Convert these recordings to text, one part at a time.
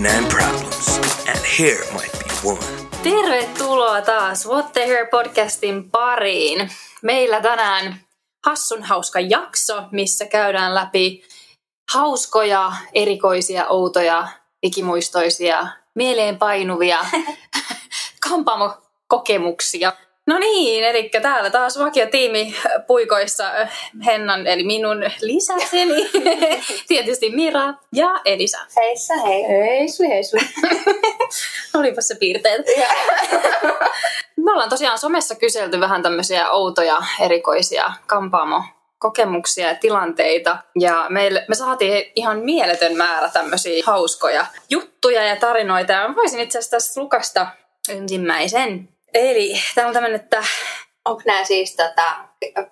99 problems, and here might be one. Tervetuloa taas What the Hair podcastin pariin. Meillä tänään hassun hauska jakso, missä käydään läpi hauskoja, erikoisia, outoja, ikimuistoisia, mieleenpainuvia kampaamo-kokemuksia. No niin, eli täällä taas vakiotiimi puikoissa Hennan, eli minun lisäseni, tietysti Mira ja Elisa. Heissa hei. Heisui, heisui. Olipa se piirteet. Me ollaan tosiaan somessa kyselty vähän tämmöisiä outoja, erikoisia kampaamo kokemuksia ja tilanteita. Ja meille, me saatiin ihan mieletön määrä tämmöisiä hauskoja juttuja ja tarinoita. Ja mä voisin itse asiassa tässä lukasta ensimmäisen. Eli täällä on tämmöinen, että Onko nämä siis tota,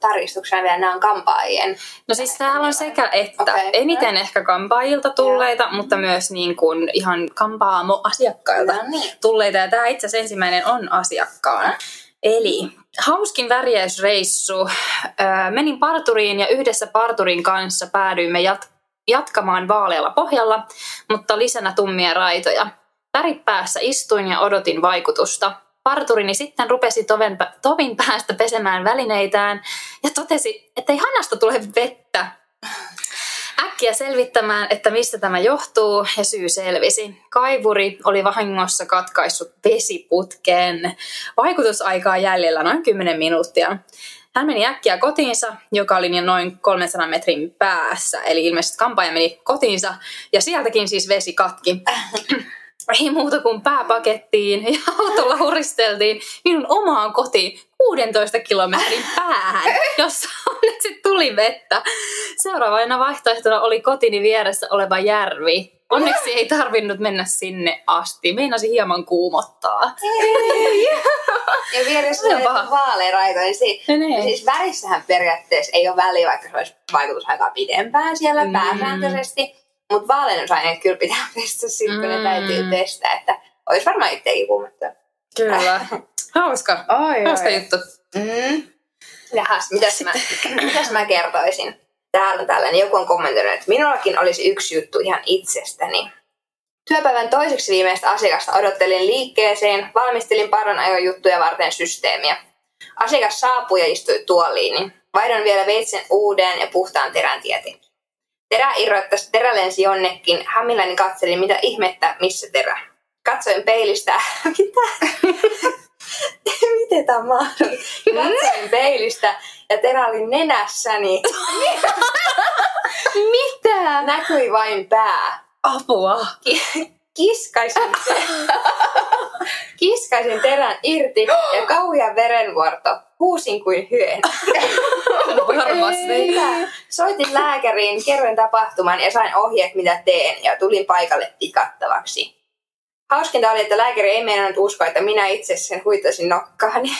tarkistuksena vielä, nämä on kampaajien? No siis täällä on sekä että. Okei. Eniten ehkä kampaajilta tulleita, mutta myös niin kuin ihan kampaamo-asiakkailta No niin. tulleita. Ja tämä itse asiassa ensimmäinen on asiakkaana. Eli hauskin värjäysreissu. Menin parturiin ja yhdessä parturin kanssa päädyimme jat- jatkamaan vaalealla pohjalla, mutta lisänä tummia raitoja. Värit päässä istuin ja odotin vaikutusta. Parturini sitten rupesi toven, tovin päästä pesemään välineitään ja totesi, että ei hanasta tule vettä. Äkkiä selvittämään, että mistä tämä johtuu, ja syy selvisi. Kaivuri oli vahingossa katkaissut vesiputken. Vaikutusaikaa jäljellä noin 10 minuuttia. Hän meni äkkiä kotiinsa, joka oli jo noin 300 metrin päässä. Eli ilmeisesti kampaaja meni kotiinsa, ja sieltäkin siis vesi katki. Ei muuta kuin pääpakettiin ja autolla huristeltiin minun omaan kotiin 16 kilometrin päähän, jossa onneksi tuli vettä. Seuraavana vaihtoehtona oli kotini vieressä oleva järvi. Onneksi ei tarvinnut mennä sinne asti. Meinasi hieman kuumottaa. Ja vieressä on vaaleraito, niin si- Niin. siis värissähän periaatteessa ei ole väliä, vaikka se olisi vaikutusaikaa pidempään siellä mm. pääsääntöisesti. Mutta vaalennusaineet kyllä pitää pestä sitten, kun Mm. ne täytyy pestä, että olisi varmaan itsekin kuumottaa. Kyllä. Hauska. Oi, Hauska juttu. Mm. Jahas, mitäs mä, mitäs mä kertoisin? Täällä on tällainen, joku on kommentoinut, että minullakin olisi yksi juttu ihan itsestäni. Työpäivän toiseksi viimeistä asiakasta odottelin liikkeeseen, valmistelin paran ajon juttuja varten systeemiä. Asiakas saapui ja istui tuoliini. Vaihdon vielä veitsen uuden ja puhtaan terän tietin. Irroittaisi, terä lensi jonnekin. Hämilläni katselin, mitä ihmettä, missä terä. Katsoin peilistä. Mitä? Miten tämä on mahdollista? Katsoin peilistä ja terä oli nenässäni. Mitä? Näkyi vain pää. Apua. Ki- Kiskaisin, kiskaisin terän irti ja kauhea verenvuorto. Huusin kuin hyön. Varmasti. Soitin lääkäriin, kerroin tapahtuman ja sain ohjeet mitä teen ja tulin paikalle tikattavaksi. Hauskinta oli, että lääkäri ei meinannut uskoa, että minä itse sen huitasin nokkaani.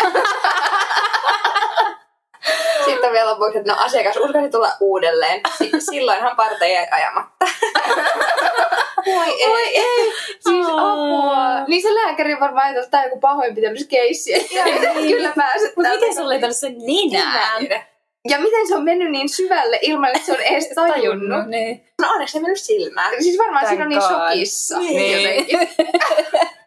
Sitten vielä lopuksi, että no asiakas uskalsi tulla uudelleen. Si- Silloinhan parta jäi ajamatta. Voi ei. Oi ei, siis apua. Niin se lääkäri varmaan ajatellut, että tämä on joku pahoinpitelykeissi. Kyllä pääset Mutta miten sulle ei tullut sen nenään? Ja miten se on mennyt niin syvälle ilman, että se on edes tajunnut. Niin. No onneksi se mennyt silmään. Siis varmaan Thank siinä on niin shokissa. Niin. jotenkin.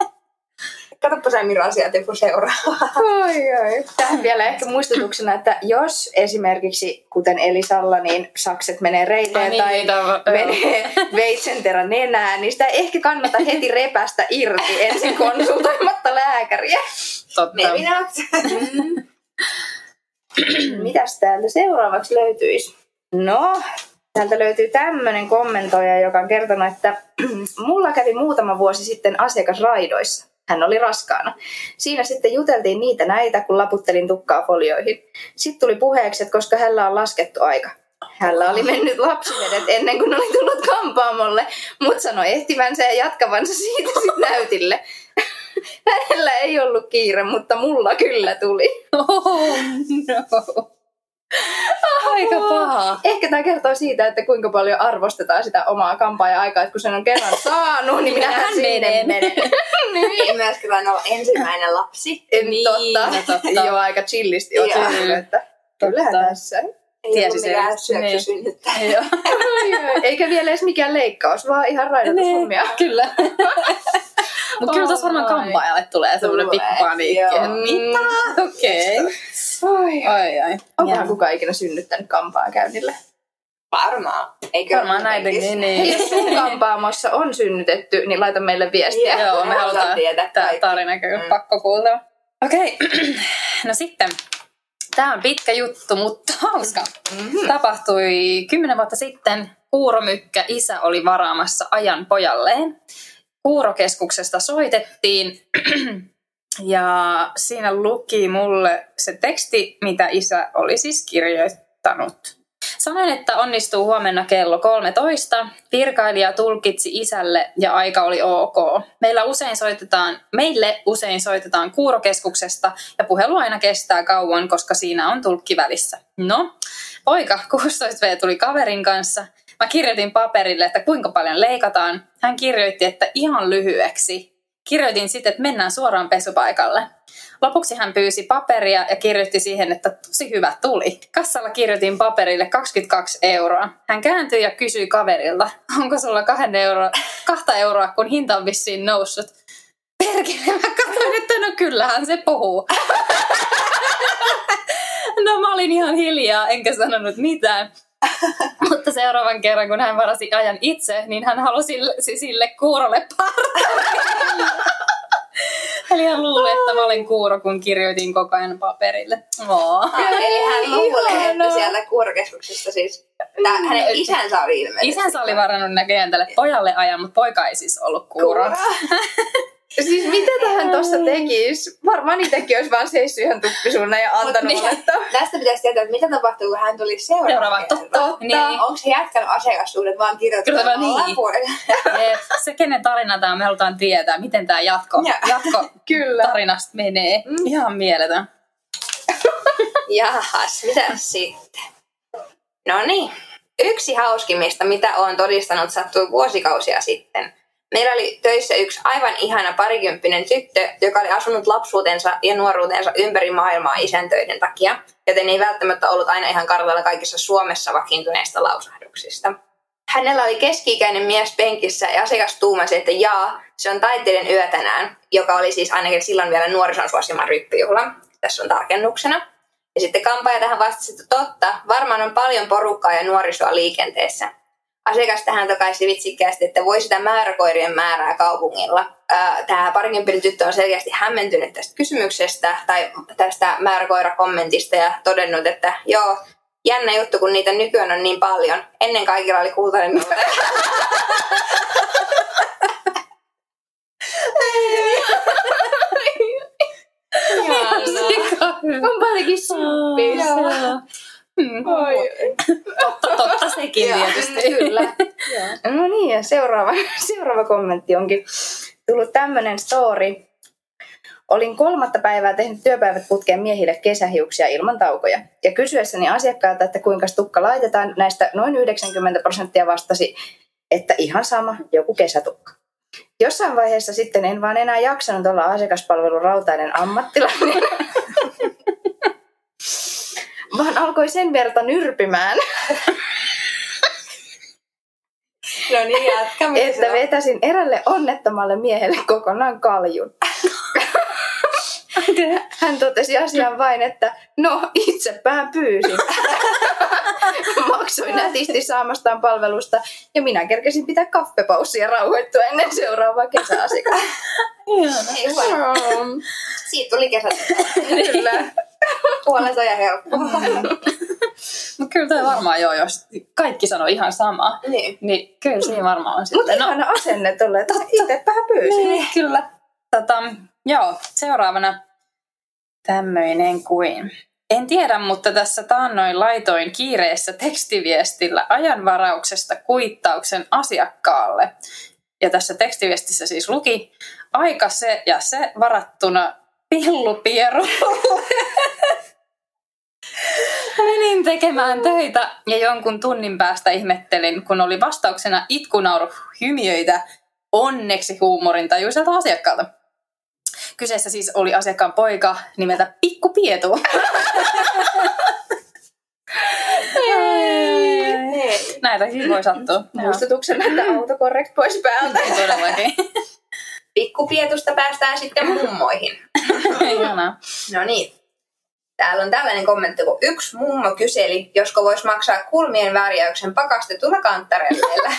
Katsoppa sä Miro asiat joku seuraava. Oi, oi. Tähän vielä ehkä muistutuksena, että jos esimerkiksi, kuten Elisalla, niin sakset menee reiteen Ai niin, tai menee veitsenterä nenään, niin sitä ei ehkä kannata heti repästä irti ensin konsultoimatta lääkäriä. Totta. Maybe not. Mitäs täältä seuraavaksi löytyisi? No, täältä löytyy tämmöinen kommentoija, joka on kertonut, että mulla kävi muutama vuosi sitten asiakas raidoissa. Hän oli raskaana. Siinä sitten juteltiin niitä näitä, kun laputtelin tukkaa folioihin. Sitten tuli puheeksi, että koska hänellä on laskettu aika. Hänellä oli mennyt lapsivedet ennen kuin oli tullut kampaamolle, mutta sanoi ehtivänsä ja jatkavansa siitä sitten näytille. Hänellä ei ollut kiire, mutta mulla kyllä tuli. Oh, no. Aika paha. Ehkä tämä kertoo siitä, että kuinka paljon arvostetaan sitä omaa kampaaja-aikaa, että kun sen on kerran saanut, niin Minähän sinne menen. menen. niin. Myöskin vain olla ensimmäinen lapsi. En Niin, totta. no totta. Joo, aika chillisti oot Joo. sanonut, että kyllähän tässä. Ei tiesi mikään Niin. Eikä vielä edes mikään leikkaus, vaan ihan raidotushommia. Niin, kyllä. Mutta kyllä tuossa varmaan kampaajalle tulee semmoinen pikku paniikki. joo. Mitä? Okei. Ai. Ai ai. Onkohan kukaan ikinä synnyttänyt kampaa käynnille? Varmaan. Eikö Varmaan jotenkin? niin. Hei, jos sun kampaamossa on synnytetty, niin laita meille viestiä. Joo. Joo, me halutaan tietää tämä tarina kyllä Mm. pakko kuulla. Okei, no sitten. Tämä on pitkä juttu, mutta hauska. Mhm. Tapahtui kymmenen vuotta sitten. Kuuromykkä isä oli varaamassa ajan pojalleen. Kuurokeskuksesta soitettiin ja siinä luki mulle se teksti, mitä isä oli siis kirjoittanut. Sanoin, että onnistuu huomenna kello 13. Virkailija tulkitsi isälle ja aika oli ok. Meillä usein soitetaan, meille usein soitetaan kuurokeskuksesta ja puhelu aina kestää kauan, koska siinä on tulkki välissä. No, poika 16V tuli kaverin kanssa. Mä kirjoitin paperille, että kuinka paljon leikataan. Hän kirjoitti, että ihan lyhyeksi. Kirjoitin sitten, että mennään suoraan pesupaikalle. Lopuksi hän pyysi paperia ja kirjoitti siihen, että tosi hyvä tuli. Kassalla kirjoitin paperille 22 euroa. Hän kääntyi ja kysyi kaverilta, onko sulla kahden euro, kahta euroa, kun hinta on vissiin noussut. Perkele, mä katsoin, että no kyllähän se puhuu. No mä olin ihan hiljaa, enkä sanonut mitään. Mutta seuraavan kerran, kun hän varasi ajan itse, niin hän halusi sille, sille kuurolle partalle. Eli hän luuli, että mä olen kuuro, kun kirjoitin koko ajan paperille. Ah, Eli hän luulee, että Ihanaa. sieltä kuorokeskuksesta siis... Tää, hänen isänsä oli ilmeisesti. Isänsä oli varannut näköjään tälle pojalle ajan, mutta poika ei siis ollut kuuro. Kuuro. Siis mitä tähän tuossa tekisi? Varmaan itsekin olisi vaan seissyt ihan tuppisuuna ja antanut niin. että Tästä pitäisi tietää, että mitä tapahtuu, kun hän tuli Seuraava, seuraavaan totta. kerran. Niin. Onko se jätkän asiakassuudet vaan Kyllä, niin. Jep, Se, kenen tarina tämä me halutaan tietää, miten tämä jatko, Joo. jatko Kyllä. tarinasta menee. Mm. Ihan mieletön. Jahas, mitä sitten? No niin. Yksi hauskimmista, mitä olen todistanut, sattui vuosikausia sitten. Meillä oli töissä yksi aivan ihana parikymppinen tyttö, joka oli asunut lapsuutensa ja nuoruutensa ympäri maailmaa isäntöiden takia, joten ei välttämättä ollut aina ihan kartalla kaikissa Suomessa vakiintuneista lausahduksista. Hänellä oli keski-ikäinen mies penkissä ja asiakas tuumasi, että jaa, se on taiteiden yö tänään, joka oli siis ainakin silloin vielä nuorison suosimaan ryppyjuhla. Tässä on tarkennuksena. Ja sitten kampaaja tähän vastasi, että totta, varmaan on paljon porukkaa ja nuorisoa liikenteessä. Asiakas tähän tokaisi vitsikkäästi, että voi sitä määräkoirien määrää kaupungilla. Tämä parikymppinen tyttö on selkeästi hämmentynyt tästä kysymyksestä tai tästä määräkoirakommentista ja todennut, että joo, jännä juttu, kun niitä nykyään on niin paljon. Ennen kaikilla oli kultainen nuute. on paljonkin simppis. Mm. Oi. Totta, totta sekin tietysti. Kyllä. No niin, ja seuraava, seuraava kommentti onkin tullut tämmöinen story. Olin kolmatta päivää tehnyt työpäivät putkeen miehille kesähiuksia ilman taukoja. Ja kysyessäni asiakkaalta, että kuinka tukka laitetaan, näistä noin 90 prosenttia vastasi, että ihan sama, joku kesätukka. Jossain vaiheessa sitten en vaan enää jaksanut olla asiakaspalvelun rautainen ammattilainen. Vaan alkoi sen verta nyrpimään, No niin, jatka. että on? vetäsin erälle onnettomalle miehelle kokonaan kaljun. Hän totesi asian vain, että no itsepään pyysin. Maksoin nätisti saamastaan palvelusta ja minä kerkesin pitää kaffepaussia rauhoittua ennen seuraavaa kesäasiakasta. Siitä tuli kesä. Kyllä. Puolensa ja helppo. No kyllä toi varmaan joo, jos kaikki sanoo ihan samaa. niin. Niin kyllä siinä varmaan on Mutta sitten. No, ihana asenne tulle, että itsepään pyysin. niin, kyllä. Tota, joo, seuraavana tämmöinen kuin. En tiedä, mutta tässä taannoin laitoin kiireessä tekstiviestillä ajanvarauksesta kuittauksen asiakkaalle. Ja tässä tekstiviestissä siis luki aika se ja se varattuna pillupierulle. Menin tekemään töitä ja jonkun tunnin päästä ihmettelin, kun oli vastauksena itkunauru hymiöitä onneksi huumorintajuiselta asiakkaalta. Kyseessä siis oli asiakkaan poika nimeltä Pikku Pietu. Näitäkin voi sattua. Muistutuksena, että autokorrekt pois päältä. Todellakin. Pikkupietusta päästään sitten mummoihin. No niin. Täällä on tällainen kommentti, kun yksi mummo kyseli, josko voisi maksaa kulmien värjäyksen pakastetulla kantarelleilla.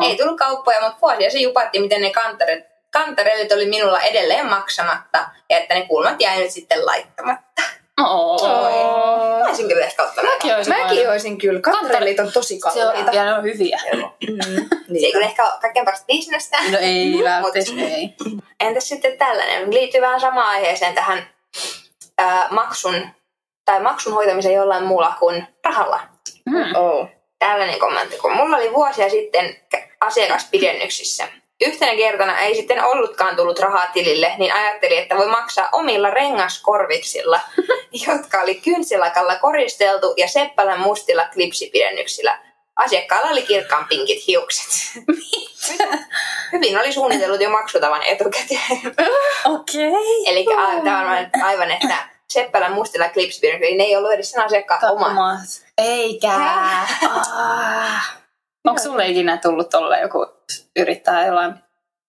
Ei tullut kauppoja, mutta vuosia se jupatti, miten ne kantaret, kantarellit oli minulla edelleen maksamatta ja että ne kulmat jäi nyt sitten laittamatta. Oh. Olisin kyllä ehkä ottanut. Mäkin olisin Mäkin olisin kyllä. Kantarellit on tosi Se on, kalliita. ja ne on hyviä. Mm, Se ei niin. kyllä ehkä ole kaikkein parasta bisnestä. No ei välttämättä, ei. Entäs sitten tällainen? Liittyy vähän samaan aiheeseen tähän ää, maksun tai maksun hoitamiseen jollain muulla kuin rahalla. Mm. Oh. Tällainen kommentti, kun mulla oli vuosia sitten asiakaspidennyksissä. Yhtenä kertana ei sitten ollutkaan tullut rahaa tilille, niin ajattelin, että voi maksaa omilla rengaskorviksilla, jotka oli kynsilakalla koristeltu ja seppälän mustilla klipsipidennyksillä. Asiakkaalla oli kirkkaan pinkit hiukset. Hyvin oli suunnitellut jo maksutavan etukäteen. Okei. Eli aivan, aivan, että Seppälän mustilla klipsipidennyksillä, ne ei ollut edes sen asiakkaan oma. Omat. Eikä. Ah. Onko sulle ikinä tullut tolle joku yrittää jollain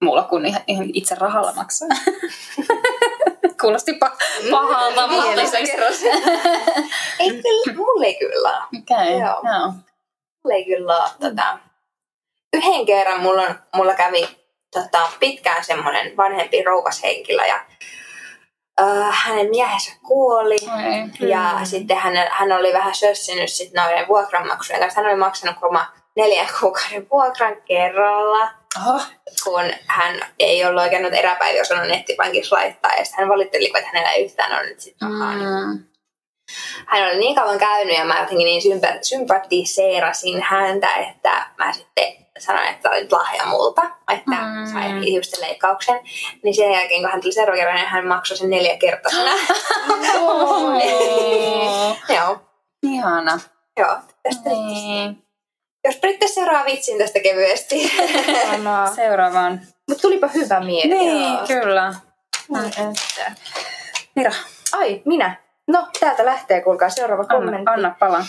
muulla kuin ihan, ihan itse rahalla maksaa? Kuulosti pa- pahalta, mutta se. Ei kyllä, mulle ei kyllä. Okei, Joo. joo. Mulla ei kyllä ole tota... Yhden kerran mulla, on, mulla kävi tota, pitkään semmoinen vanhempi roukas henkilö ja äh, hänen miehensä kuoli. Ei. Ja sitten hän, hän oli vähän sössinyt sit noiden vuokranmaksujen kanssa. Hän oli maksanut koma neljän kuukauden vuokran kerralla, Oho. kun hän ei ollut oikein noita eräpäiviä osannut nettipankissa laittaa. Ja sitten hän valitteli, että hänellä ei yhtään ole nyt sitten rahaa. niin Mm. hän oli niin kauan käynyt ja mä jotenkin niin sympa- sympatiseerasin häntä, että mä sitten sanoin, että oli lahja multa, että Mm. sain hiusten leikkauksen. Niin sen jälkeen, kun hän tuli seuraavan niin hän maksoi sen neljä kertaisena. Oh. joo, Ihana. joo. Tästä, Niin. Jos Britte seuraa vitsin tästä kevyesti. Ihanaa. Seuraavaan. Mut tulipa hyvä mieli. Niin, kyllä. Että. Mira, Ai, minä. No, täältä lähtee, kuulkaa seuraava anna, kommentti. anna palan.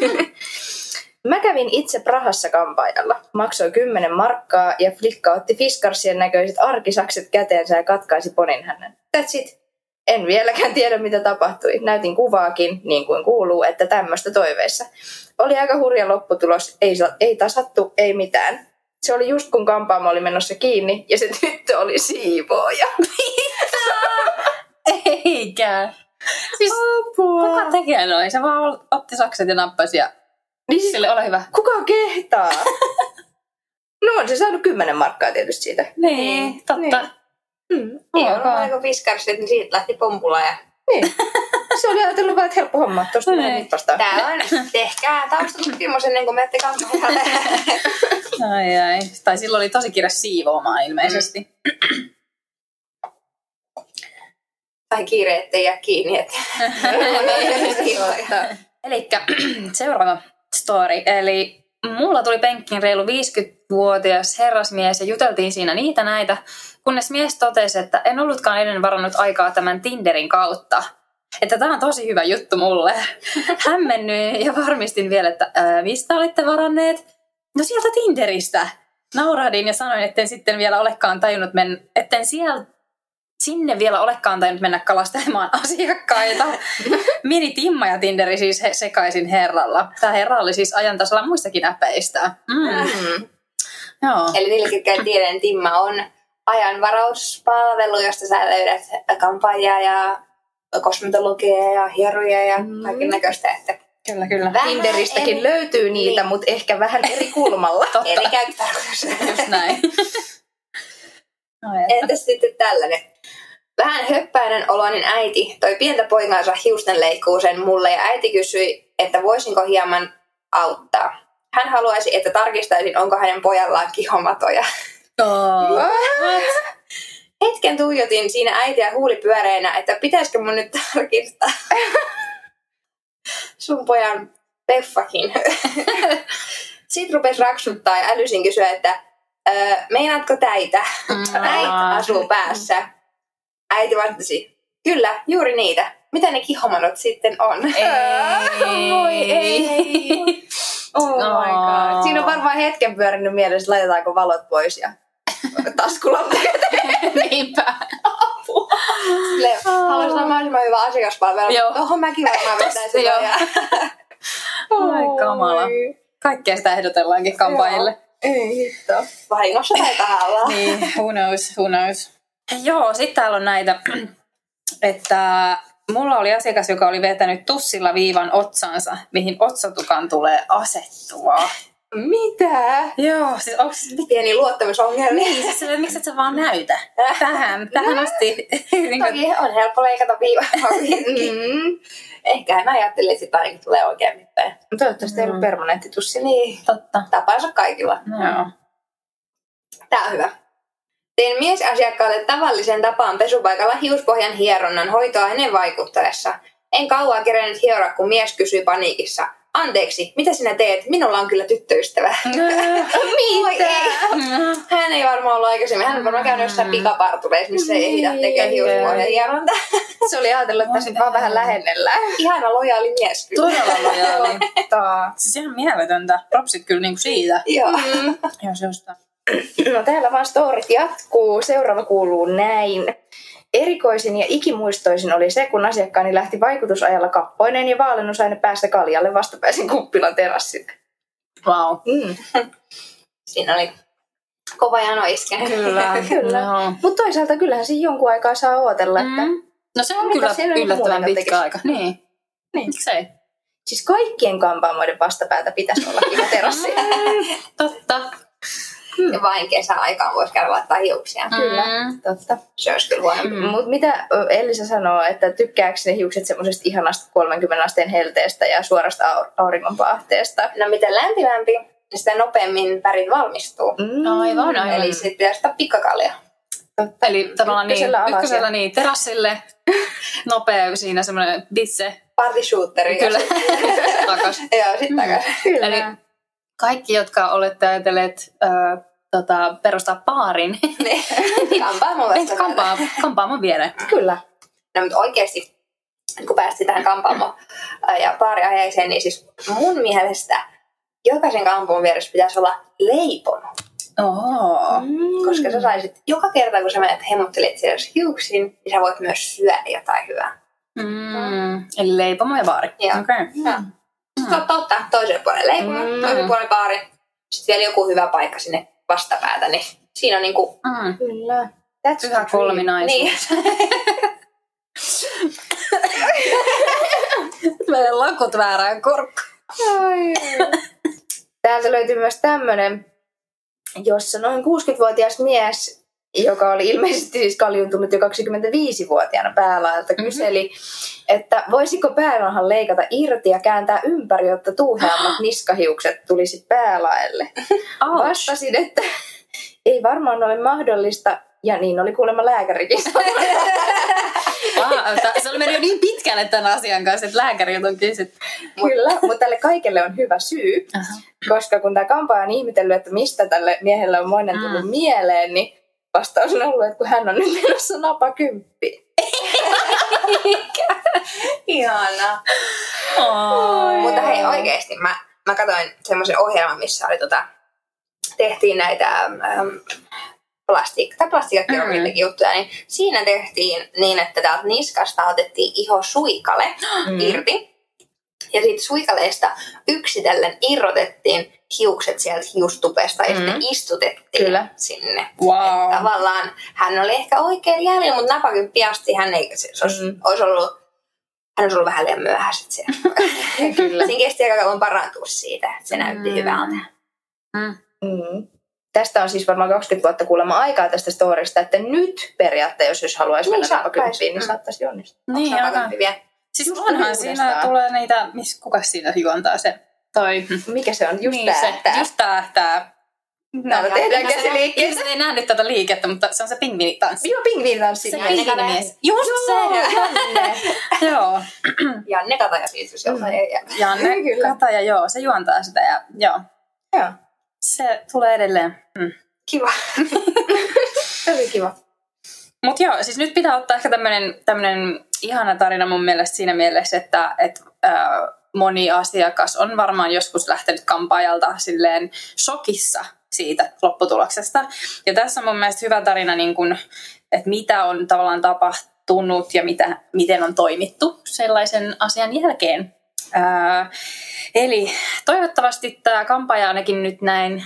Mä kävin itse Prahassa kampaajalla. Maksoi 10 markkaa ja flikka otti fiskarsien näköiset arkisakset käteensä ja katkaisi ponin hänen. That's it. En vieläkään tiedä, mitä tapahtui. Näytin kuvaakin, niin kuin kuuluu, että tämmöistä toiveissa. Oli aika hurja lopputulos. Ei, ei tasattu, ei mitään. Se oli just kun kampaamo oli menossa kiinni ja se tyttö oli siivooja. Eikä. Siis Apua. kuka tekee noin? Se vaan otti sakset ja nappasi ja Niin siis, sille ole hyvä. kuka kehtaa? no on se saanut 10 markkaa tietysti siitä. Niin, totta. Niin. Mm. Ei ollut aika fiskarsit, niin siitä lähti pompula. Ja... Niin. Se oli ajatellut vaan, että helppo homma. Tuosta Niin. näin nippastaa. Tää on, tehkää taustatutkimus ennen kuin menette kampaajalle. Ai ai. Tai silloin oli tosi kiire siivoamaan ilmeisesti. tai kiire, ettei jää kiinni. Että... Eli seuraava story. Eli mulla tuli penkkiin reilu 50-vuotias herrasmies ja juteltiin siinä niitä näitä, kunnes mies totesi, että en ollutkaan ennen varannut aikaa tämän Tinderin kautta. Että tämä on tosi hyvä juttu mulle. Hämmennyin ja varmistin vielä, että ää, mistä olette varanneet? No sieltä Tinderistä. Naurahdin ja sanoin, etten sitten vielä olekaan tajunnut men- etten siellä sinne vielä olekaan tainnut mennä kalastelemaan asiakkaita. Mini Timma ja Tinderi siis he, sekaisin herralla. Tämä herra oli siis ajan tasalla muistakin äpeistä. Mm. Mm. Joo. Eli niille, ketkä ei tiedä, niin Timma on ajanvarauspalvelu, josta sä löydät kampaajaa ja kosmetologia ja hieroja ja Mm. kaiken näköistä. Että Kyllä, kyllä. Vähän Tinderistäkin eri- löytyy niitä, Niin. mutta ehkä vähän eri kulmalla. Totta, eri käyttötarkoitus. just näin. Että. Entäs sitten tällainen? Vähän höppäinen oloinen äiti toi pientä poikaansa hiustenleikkuuseen mulle ja äiti kysyi, että voisinko hieman auttaa. Hän haluaisi, että tarkistaisin, onko hänen pojallaan kihomatoja. Oh. Hetken tuijotin siinä äitiä huuli pyöreinä, että pitäisikö mun nyt tarkistaa sun pojan peffakin. Sitten rupesi raksuttaa ja älysin kysyä, että öö, meinaatko täitä? Mm. Äiti asuu päässä. Äiti vastasi, kyllä, juuri niitä. mitä ne kihomanot sitten on. Voi ei. Oh my god. Siinä on varmaan hetken pyörinyt mielessä, laitetaanko valot pois ja taskulamppu Niinpä. Sille, haluaisin olla mahdollisimman hyvä asiakaspalvelu. Joo. Tuohon mäkin varmaan vetäisin. joo. Ja... Ai kamala. Kaikkea sitä ehdotellaankin kampaajille. Ei hitto. Vahingossa tai tahalla. Niin, who knows, who knows. Joo, sitten täällä on näitä, että mulla oli asiakas, joka oli vetänyt tussilla viivan otsansa, mihin otsatukan tulee asettua. Mitä? Joo, siis onks, Pieni luottamusongelmia. niin, siis silleen, miksi et sä vaan näytä tähän, tähän asti. niin kuin, Toki on helppo leikata viivaa. Mm. Ehkä hän ajattelee, että sitä ainakin tulee oikein mitään. Toivottavasti ei ollut permanenttitussi. Niin, totta. tapansa kaikilla. Joo. Tää on hyvä. Tein miesasiakkaalle tavallisen tapaan pesupaikalla hiuspohjan hieronnan hoitoa ennen vaikuttaessa. En kauan kerennyt hieroa, kun mies kysyi paniikissa. Anteeksi, mitä sinä teet? Minulla on kyllä tyttöystävä. Mitä? Hän ei varmaan ollut aikaisemmin. Hän on varmaan käynyt jossain pikapartureissa, missä ei ehditä tekemään hiuspohjan hierontaa. Se oli ajatellut, että tässä vaan vähän lähennellään. Ihana lojaali mies kyllä. Todella lojaali. Siis ihan mieletöntä. Propsit kyllä niinku siitä. Joo. Joo, se on sitä. No täällä vaan storit jatkuu. Seuraava kuuluu näin. Erikoisin ja ikimuistoisin oli se, kun asiakkaani lähti vaikutusajalla kappoineen ja vaalenusaine päästä kaljalle vastapäisin kuppilan terassille. Wow. Mm. Siinä oli kova jano iskenyt. Kyllä. Kyllä. Joo. Mutta toisaalta kyllähän siinä jonkun aikaa saa odotella, että Mm. No se on kyllä yllättävän pitkä tekisi? aika. Niin. Niin. Miksei? siis kaikkien kampaamoiden vastapäätä pitäisi olla ihan terassi. Totta. Ja vain kesäaikaan voisi käydä laittaa hiuksia. Kyllä, Mm. totta. Se olisi kyllä huonompi. Mm. Mutta mitä Elisa sanoo, että tykkääkö ne hiukset semmoisesta ihanasta 30 asteen helteestä ja suorasta au- auringonpaahteesta? No mitä lämpimämpi, niin sitä nopeammin värit valmistuu. Mm. Aivan, aivan. Eli sitten pitäisi ottaa pikkakalja. Totta. Eli tavallaan niin, Ykkösellä alas ykkösellä ja- niin, terassille, nopea siinä semmoinen bisse, Party shooteri. kyllä, takas. Joo, sitten takas. Kyllä. Eli kaikki, jotka olette ajatelleet äh, tota, perustaa paarin, Kampaamo meitä vasta. kampaa, kampaamon viereen. Kyllä. No mutta oikeasti, kun päästiin tähän kampaamo ja paariaiheeseen, niin siis mun mielestä jokaisen kampaamon vieressä pitäisi olla leipomo. Oh. Koska sä saisit joka kerta, kun sä menet hemmottelet siellä hiuksin, niin sä voit myös syödä jotain hyvää. Mm. Eli leipomo ja baari. Joo. Okay. Joo. Sitten mm. ottaa toiselle puolelle leipomo, Mm. toiselle puolelle baari. Sitten vielä joku hyvä paikka sinne vastapäätä, niin siinä on niinku... Mm. Kyllä. That's Pyhä kolminaisuus. Niin. Meidän lakut väärään korkkaan. Täältä löytyy myös tämmönen, jossa noin 60-vuotias mies, joka oli ilmeisesti siis kaljuntunut jo 25-vuotiaana päälaelta, kyseli, että voisiko päälahan leikata irti ja kääntää ympäri, jotta tuuheammat niskahiukset tulisi päälaelle. Vastasin, että ei varmaan ole mahdollista, ja niin oli kuulemma lääkärikin. Ah, ta- se oli mennyt jo niin pitkälle tämän asian kanssa, että lääkäri on kysyt. Kyllä, mutta tälle kaikelle on hyvä syy, koska kun tämä kampaaja on ihmetellyt, että mistä tälle miehelle on moinen tullut Mm. mieleen, niin vastaus on ollut, että kun hän on nyt menossa napakymppi. Ihana. Oh. Mutta hei oikeesti, mä, mä katsoin semmoisen ohjelman, missä oli tota, tehtiin näitä äm, plastiikka, tai plastiikkakirurgillekin Mm. juttuja, niin siinä tehtiin niin, että täältä niskasta otettiin iho suikale Mm. irti. Ja siitä suikaleesta yksitellen irrotettiin hiukset sieltä hiustupesta ja Mm. sitten istutettiin Kyllä. sinne. Wow. Tavallaan hän oli ehkä oikein jäljellä, mutta napakymppi asti hän ei, se, se olisi, Mm. olisi ollut, hän olisi ollut vähän liian myöhäiset siellä. Kyllä. Siinä kesti aika kauan parantua siitä, että se näytti Mm. hyvältä. Mm. Mm. Tästä on siis varmaan 20 vuotta kuulemma aikaa tästä storista, että nyt periaatteessa, jos haluaisi Niin, mennä saattaisi. napakymppiin, niin Mm. saattaisi onnistua. Niin, Onko aika. napakymppi vielä? Siis Just onhan siinä tulee niitä, miss, kuka siinä juontaa se? Toi. Mikä se on? Just niin, tää, se, just tää, tää. Täällä tehdään käsiliikkeitä. Ihmiset ei nähnyt tätä liikettä, mutta se on se pingviinitanssi. Joo, pingviinitanssi. Se pingviinimies. Just Joo, se! Janne. Joo. Janne Kataja siis, jos jossain ei jää. Janne Kyllä. Kataja, joo, se juontaa sitä ja joo. Joo, Se tulee edelleen. Mm. Kiva. se oli kiva. Mutta joo, siis nyt pitää ottaa ehkä tämmönen ihana tarina mun mielestä siinä mielessä, että, että äh, moni asiakas on varmaan joskus lähtenyt kampaajalta silleen shokissa siitä lopputuloksesta. Ja tässä on mun mielestä hyvä tarina, niin kun, että mitä on tavallaan tapahtunut ja mitä, miten on toimittu sellaisen asian jälkeen. Ää, eli toivottavasti tämä kampaaja ainakin nyt näin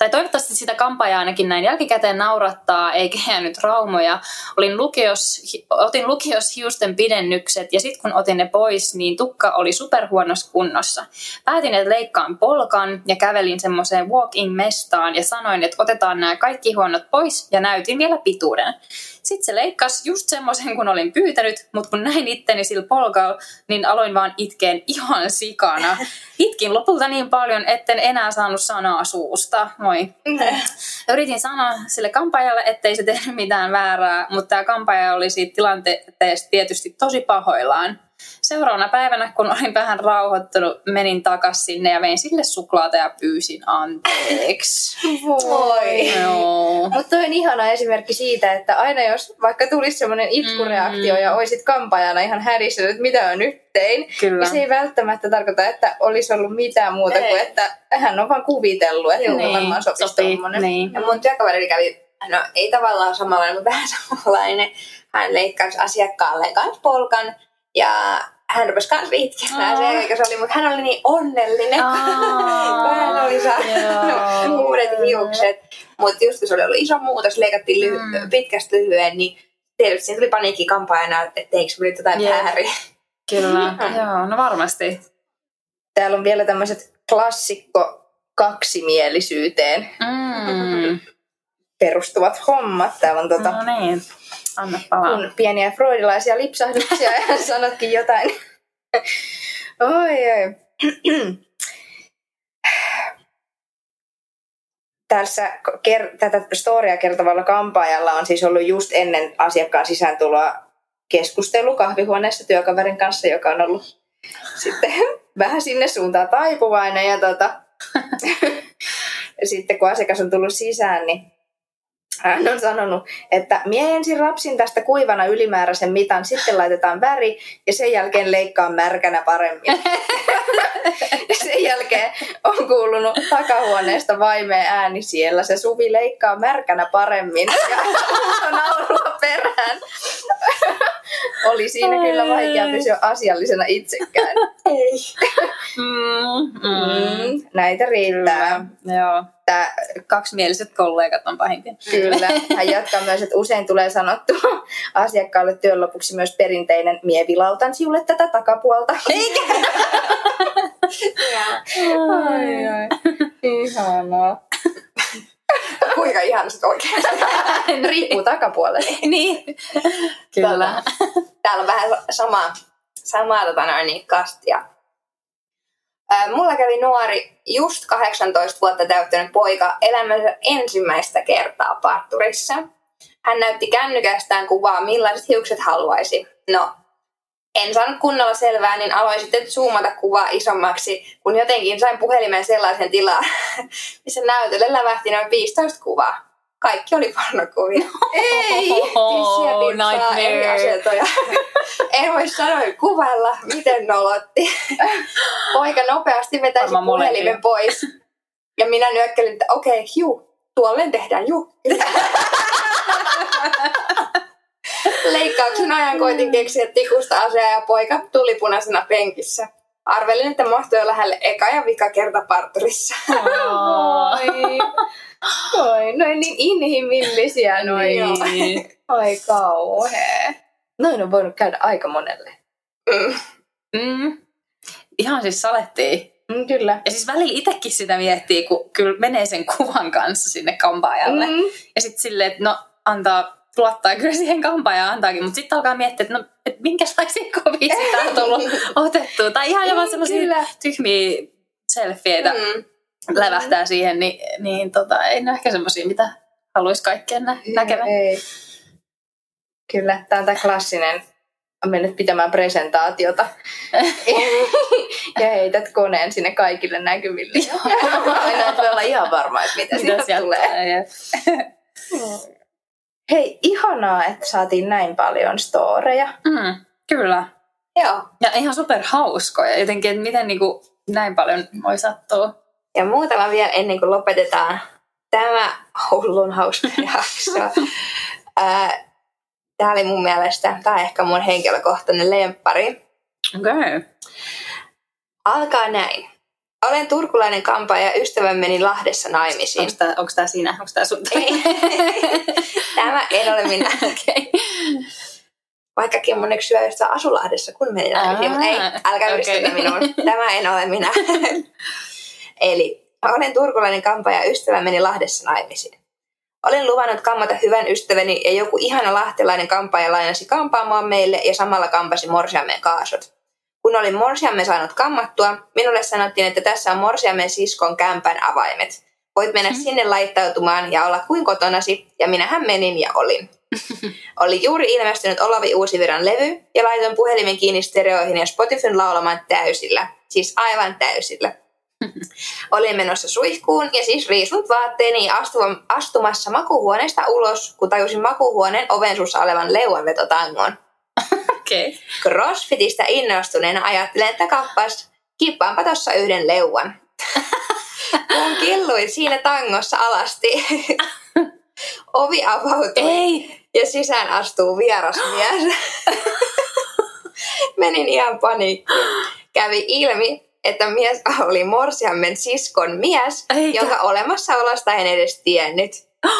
tai toivottavasti sitä kampaajaa ainakin näin jälkikäteen naurattaa, eikä jäänyt raumoja. Olin lukios, otin lukios hiusten pidennykset ja sitten kun otin ne pois, niin tukka oli superhuonossa kunnossa. Päätin, että leikkaan polkan ja kävelin semmoiseen walk-in-mestaan ja sanoin, että otetaan nämä kaikki huonot pois ja näytin vielä pituuden. Sitten se leikkasi just semmoisen, kun olin pyytänyt, mutta kun näin itteni sillä polkalla, niin aloin vaan itkeen ihan sikana. Itkin lopulta niin paljon, etten enää saanut sanaa suusta. Moi. Yritin sanoa sille kampaajalle, ettei se tehnyt mitään väärää, mutta tämä kampaaja oli siitä tilanteesta tietysti tosi pahoillaan. Seuraavana päivänä, kun olin vähän rauhoittunut, menin takas sinne ja vein sille suklaata ja pyysin anteeksi. Voi. Joo. Mutta toi on ihana esimerkki siitä, että aina jos vaikka tulisi semmoinen itkureaktio Mm. ja oisit kampaajana ihan härissä, että mitä mä nyt tein, Kyllä. niin se ei välttämättä tarkoita, että olisi ollut mitään muuta Ei. kuin, että hän on vaan kuvitellut, että niin, varmaan sopisi sopii. tommonen. Niin. Ja mun työkaveri kävi, no ei tavallaan samanlainen, mutta vähän samanlainen. Hän leikkasi asiakkaalle kanssa polkan ja hän rupesi kanssa itkemään Aa. se, eikä se oli, mutta hän oli niin onnellinen, kun hän oli saanut uudet hiukset. Mutta just kun se oli ollut iso muutos, leikattiin ly- Mm. pitkästä lyhyen, niin tietysti siinä tuli paniikki kampaajana, että teikö mä nyt jotain väärin. Kyllä, joo, no varmasti. Täällä on vielä tämmöiset klassikko kaksimielisyyteen Mm. perustuvat hommat. Täällä on tota, No niin, anna palaa. kun pieniä freudilaisia lipsahduksia ja sanotkin jotain. oi, oi. Tässä ker- tätä storia kertovalla kampaajalla on siis ollut just ennen asiakkaan sisääntuloa keskustelu kahvihuoneessa työkaverin kanssa, joka on ollut sitten vähän sinne suuntaan taipuvainen. Ja tota, sitten kun asiakas on tullut sisään, niin hän on sanonut, että mie ensin rapsin tästä kuivana ylimääräisen mitan, sitten laitetaan väri ja sen jälkeen leikkaan märkänä paremmin. sen jälkeen on kuulunut takahuoneesta vaimeen ääni siellä. Se Suvi leikkaa märkänä paremmin ja on naurua perään. Oli siinä kyllä vaikea pysyä asiallisena itsekään. Ei. Mm, mm. Mm, näitä riittää. Joo, Tää, kaksimieliset kollegat on pahimpia. Kyllä. Hän jatkaa myös, että usein tulee sanottua asiakkaalle työn lopuksi myös perinteinen mie vilautan sinulle tätä takapuolta. Eikä? Ai, ai. Ihanaa. Kuinka ihana sit oikein. Riippuu takapuolelle. niin. Kyllä. Täällä on vähän samaa, samaa tota noin, niin kastia. Mulla kävi nuori, just 18 vuotta täyttänyt poika elämänsä ensimmäistä kertaa parturissa. Hän näytti kännykästään kuvaa, millaiset hiukset haluaisi. No, en saanut kunnolla selvää, niin aloin sitten zoomata kuvaa isommaksi, kun jotenkin sain puhelimen sellaisen tilaan, missä näytölle lävähti noin 15 kuvaa. Kaikki oli pornokuvia. Ei! Tissiä pirtsaa, eri asentoja. en voi sanoa kuvailla, miten nolotti. Poika nopeasti vetäisi puhelimen pois. Ja minä nyökkelin, että okei, okay, juu, tuolleen tehdään, juu. Leikkauksen ajan koitin keksiä tikusta asiaa ja poika tuli punaisena penkissä. Arvelin, että mahtui jo lähelle eka ja vika kerta parturissa. Oi. Oi, noin niin inhimillisiä noin. Niin. Oi kauhea. Noin on voinut käydä aika monelle. Mm. Ihan siis salettiin. Mm, kyllä. Ja siis välillä itsekin sitä miettii, kun kyllä menee sen kuvan kanssa sinne kampaajalle. Mm. Ja sitten silleen, että no antaa, luottaa kyllä siihen kampaajaan antaakin, mutta sitten alkaa miettiä, että no, et minkälaisia kuvia sitä on tullut otettua. Tai ihan jopa sellaisia Kyllä. tyhmiä selfieitä Mm. lävähtää siihen, niin, niin tota, ei ne ehkä semmoisia, mitä haluaisi kaikkien nä- näkevän. Ei. Kyllä, tämä on tämä klassinen mennyt pitämään presentaatiota. ja heität koneen sinne kaikille näkyville. Aina et voi olla ihan varma, että mitä, Mitä sieltä sieltä tulee. tulee. Hei, ihanaa, että saatiin näin paljon storeja. Mm, Kyllä. Joo. Ja ihan super hauskoja. Jotenkin, että miten niinku näin paljon voi sattua. Ja muutama vielä ennen kuin lopetetaan tämä hullun hauska jakso. Tämä oli mun mielestä, tämä on ehkä mun henkilökohtainen lemppari. Okei. Okay. Alkaa näin. Olen turkulainen kampaaja ja ystävän meni Lahdessa naimisiin. Onko tää, onks tää sinä? Onko tää sun? Ei. Tämä en ole minä. Okei. Vaikkakin mun yksi ystävä asui Lahdessa, kun meni naimisiin. Mutta ei, älkää ystävä minuun. Tämä en ole minä. Eli olen turkulainen kampaaja ja ystävä meni Lahdessa naimisiin. Olin luvannut kammata hyvän ystäväni ja joku ihana lahtelainen kampaaja lainasi kampaamaan meille ja samalla kampasi morsiamen kaasot. Kun olin morsiamme saanut kammattua, minulle sanottiin, että tässä on morsiamen siskon kämpän avaimet. Voit mennä sinne laittautumaan ja olla kuin kotonasi, ja minähän menin ja olin. Oli juuri ilmestynyt Olavi Uusiviran levy ja laitoin puhelimen kiinni stereoihin ja Spotifyn laulamaan täysillä. Siis aivan täysillä. Olin menossa suihkuun ja siis riisunut vaatteeni ja astumassa makuhuoneesta ulos, kun tajusin makuhuoneen oven suussa olevan leuanvetotangon. Okei. Crossfitistä innostuneena ajattelen, että kappas, kippaanpa tossa yhden leuan. Kun killuin siinä tangossa alasti, ovi avautui Ei. ja sisään astuu vieras mies. Menin ihan paniikkiin. Kävi ilmi, että mies oli morsiammen siskon mies, Eikä. jonka olemassaolosta en edes tiennyt.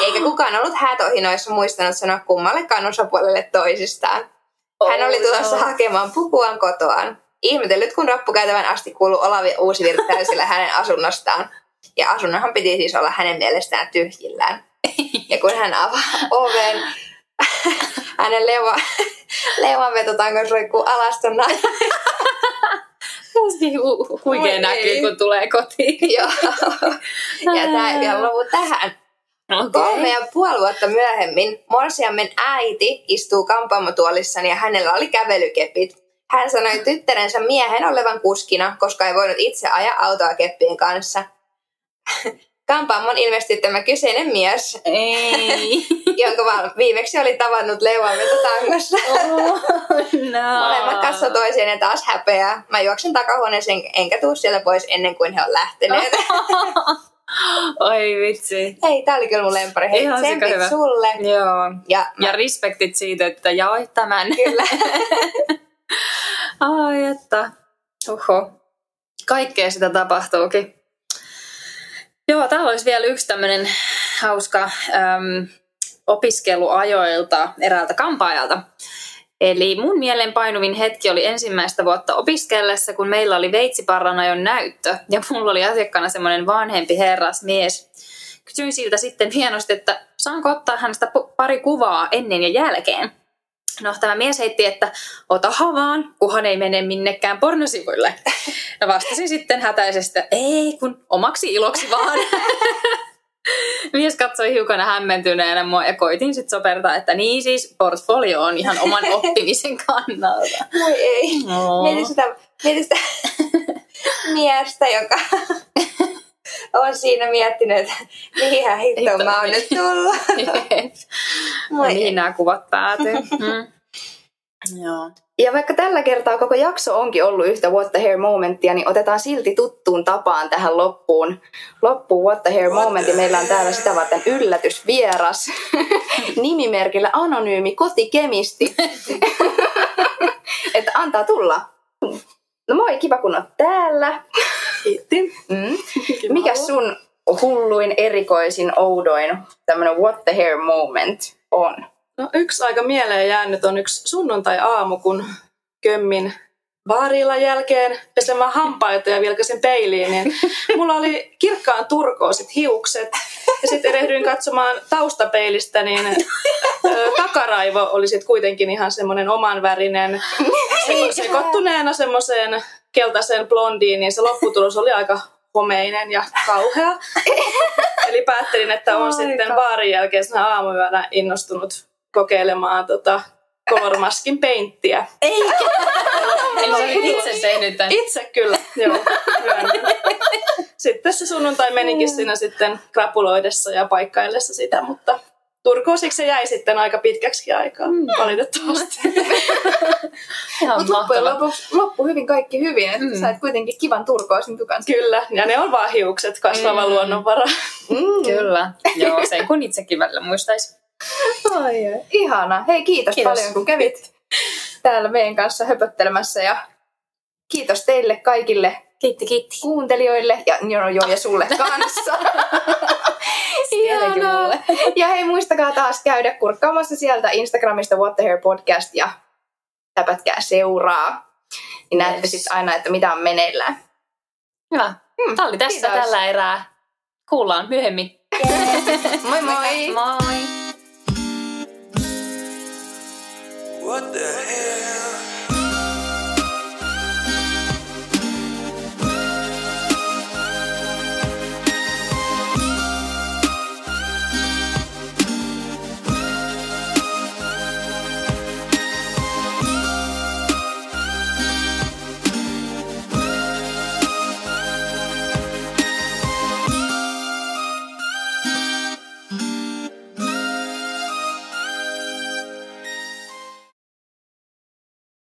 Eikä kukaan ollut häätohinoissa muistanut sanoa kummallekaan osapuolelle toisistaan. Hän oli tulossa hakemaan pukuaan kotoaan. Ihmetellyt, kun rappukäytävän asti kuului Olavi Uusivirta täysillä hänen asunnostaan. Ja asunnonhan piti siis olla hänen mielestään tyhjillään. Ja kun hän avaa oven, hänen leuva, leuanvetotangon roikkuu alastona. Huikea näkyy, kun tulee kotiin. Joo. Ja tämä ei vielä lopu tähän. Kolme ja puoli vuotta myöhemmin morsiammen äiti istuu kampaamotuolissani ja hänellä oli kävelykepit. Hän sanoi tyttärensä miehen olevan kuskina, koska ei voinut itse ajaa autoa keppien kanssa. Kampaamon ilmestyi tämä kyseinen mies, Ei. jonka vaan viimeksi oli tavannut leuanvetotangossa. oh, no. Molemmat katsoi toisiaan ja taas häpeää. Mä juoksen takahuoneeseen enkä tuu sieltä pois ennen kuin he on lähteneet. Oi vitsi. Hei, tää oli kyllä mun lempari. Hei, Ihan tsempit hyvä. sulle. Joo. Ja, Ja respektit siitä, että jaoit tämän. kyllä. Ai että. Oho. Kaikkea sitä tapahtuukin. Joo, täällä olisi vielä yksi tämmöinen hauska äm, opiskeluajoilta eräältä kampaajalta. Eli mun mieleen painuvin hetki oli ensimmäistä vuotta opiskellessa, kun meillä oli veitsiparranajon näyttö. Ja mulla oli asiakkaana semmoinen vanhempi herrasmies. Kysyin siltä sitten hienosti, että saanko ottaa hänestä pari kuvaa ennen ja jälkeen. No tämä mies heitti, että otahan vaan, kunhan ei mene minnekään pornosivuille. No vastasin sitten hätäisesti, että ei kun omaksi iloksi vaan. Mies katsoi hiukan hämmentyneenä mua ja koitin sitten sopertaa, että niin siis portfolio on ihan oman oppimisen kannalta. Moi ei. No. Mietin sitä, mietin sitä miestä, joka on siinä miettinyt, että mihin hittoon Hitto, mä oon nyt tullut. Moi mihin ei. nämä kuvat päätyy. Mm. Joo. Ja vaikka tällä kertaa koko jakso onkin ollut yhtä What the Hair momenttia, niin otetaan silti tuttuun tapaan tähän loppuun. Loppuun What the Hair momentti. Meillä on täällä sitä varten yllätysvieras. Nimimerkillä anonyymi kotikemisti. että antaa tulla. No moi, kiva kun oot täällä. Kiitti. Mm. Mikä sun hulluin, erikoisin, oudoin tämmönen What the Hair moment on? No yksi aika mieleen jäänyt on yksi sunnuntai-aamu, kun kömmin baarilan jälkeen pesemään hampaita ja vilkasin peiliin, niin mulla oli kirkkaan turkoosit hiukset. Ja sitten erehdyin katsomaan taustapeilistä, niin ö, takaraivo oli sitten kuitenkin ihan semmoinen omanvärinen. Se, sekoittuneena semmoiseen keltaiseen blondiin, niin se lopputulos oli aika homeinen ja kauhea. Eli päättelin, että on sitten baarin jälkeisenä aamuyönä innostunut kokeilemaan tota kolormaskin peinttiä. Eikä! Eli sä olit itse tehnyt tämän. Itse kyllä, joo. Sitten se sunnuntai menikin siinä sitten krapuloidessa ja paikkaillessa sitä, mutta turkoosiksi se jäi sitten aika pitkäksi aikaa, mm. valitettavasti. Mutta loppujen lopuksi loppu hyvin kaikki hyvin, että Mm. mm. sait kuitenkin kivan turkoosin tukan. Kyllä, ja ne on vaan hiukset, kasvava Mm. luonnonvara. Mm. Kyllä. Joo, sen kun itsekin välillä muistaisi. Ai, ai. Ihana. Hei, kiitos, Kiitos. paljon kun kävit täällä meidän kanssa höpöttelemässä ja kiitos teille kaikille Kiitti, kiitti. kuuntelijoille ja, joo, joo, ja sulle kanssa. Ihanaa. mulle. Ja hei, muistakaa taas käydä kurkkaamassa sieltä Instagramista What the Hair Podcast ja täpätkää seuraa. Niin näette Yes. sitten aina, että mitä on meneillään. Hyvä. Tämä oli tässä kiitos. tällä erää. Kuullaan myöhemmin. Moi moi! Moi! What the hell?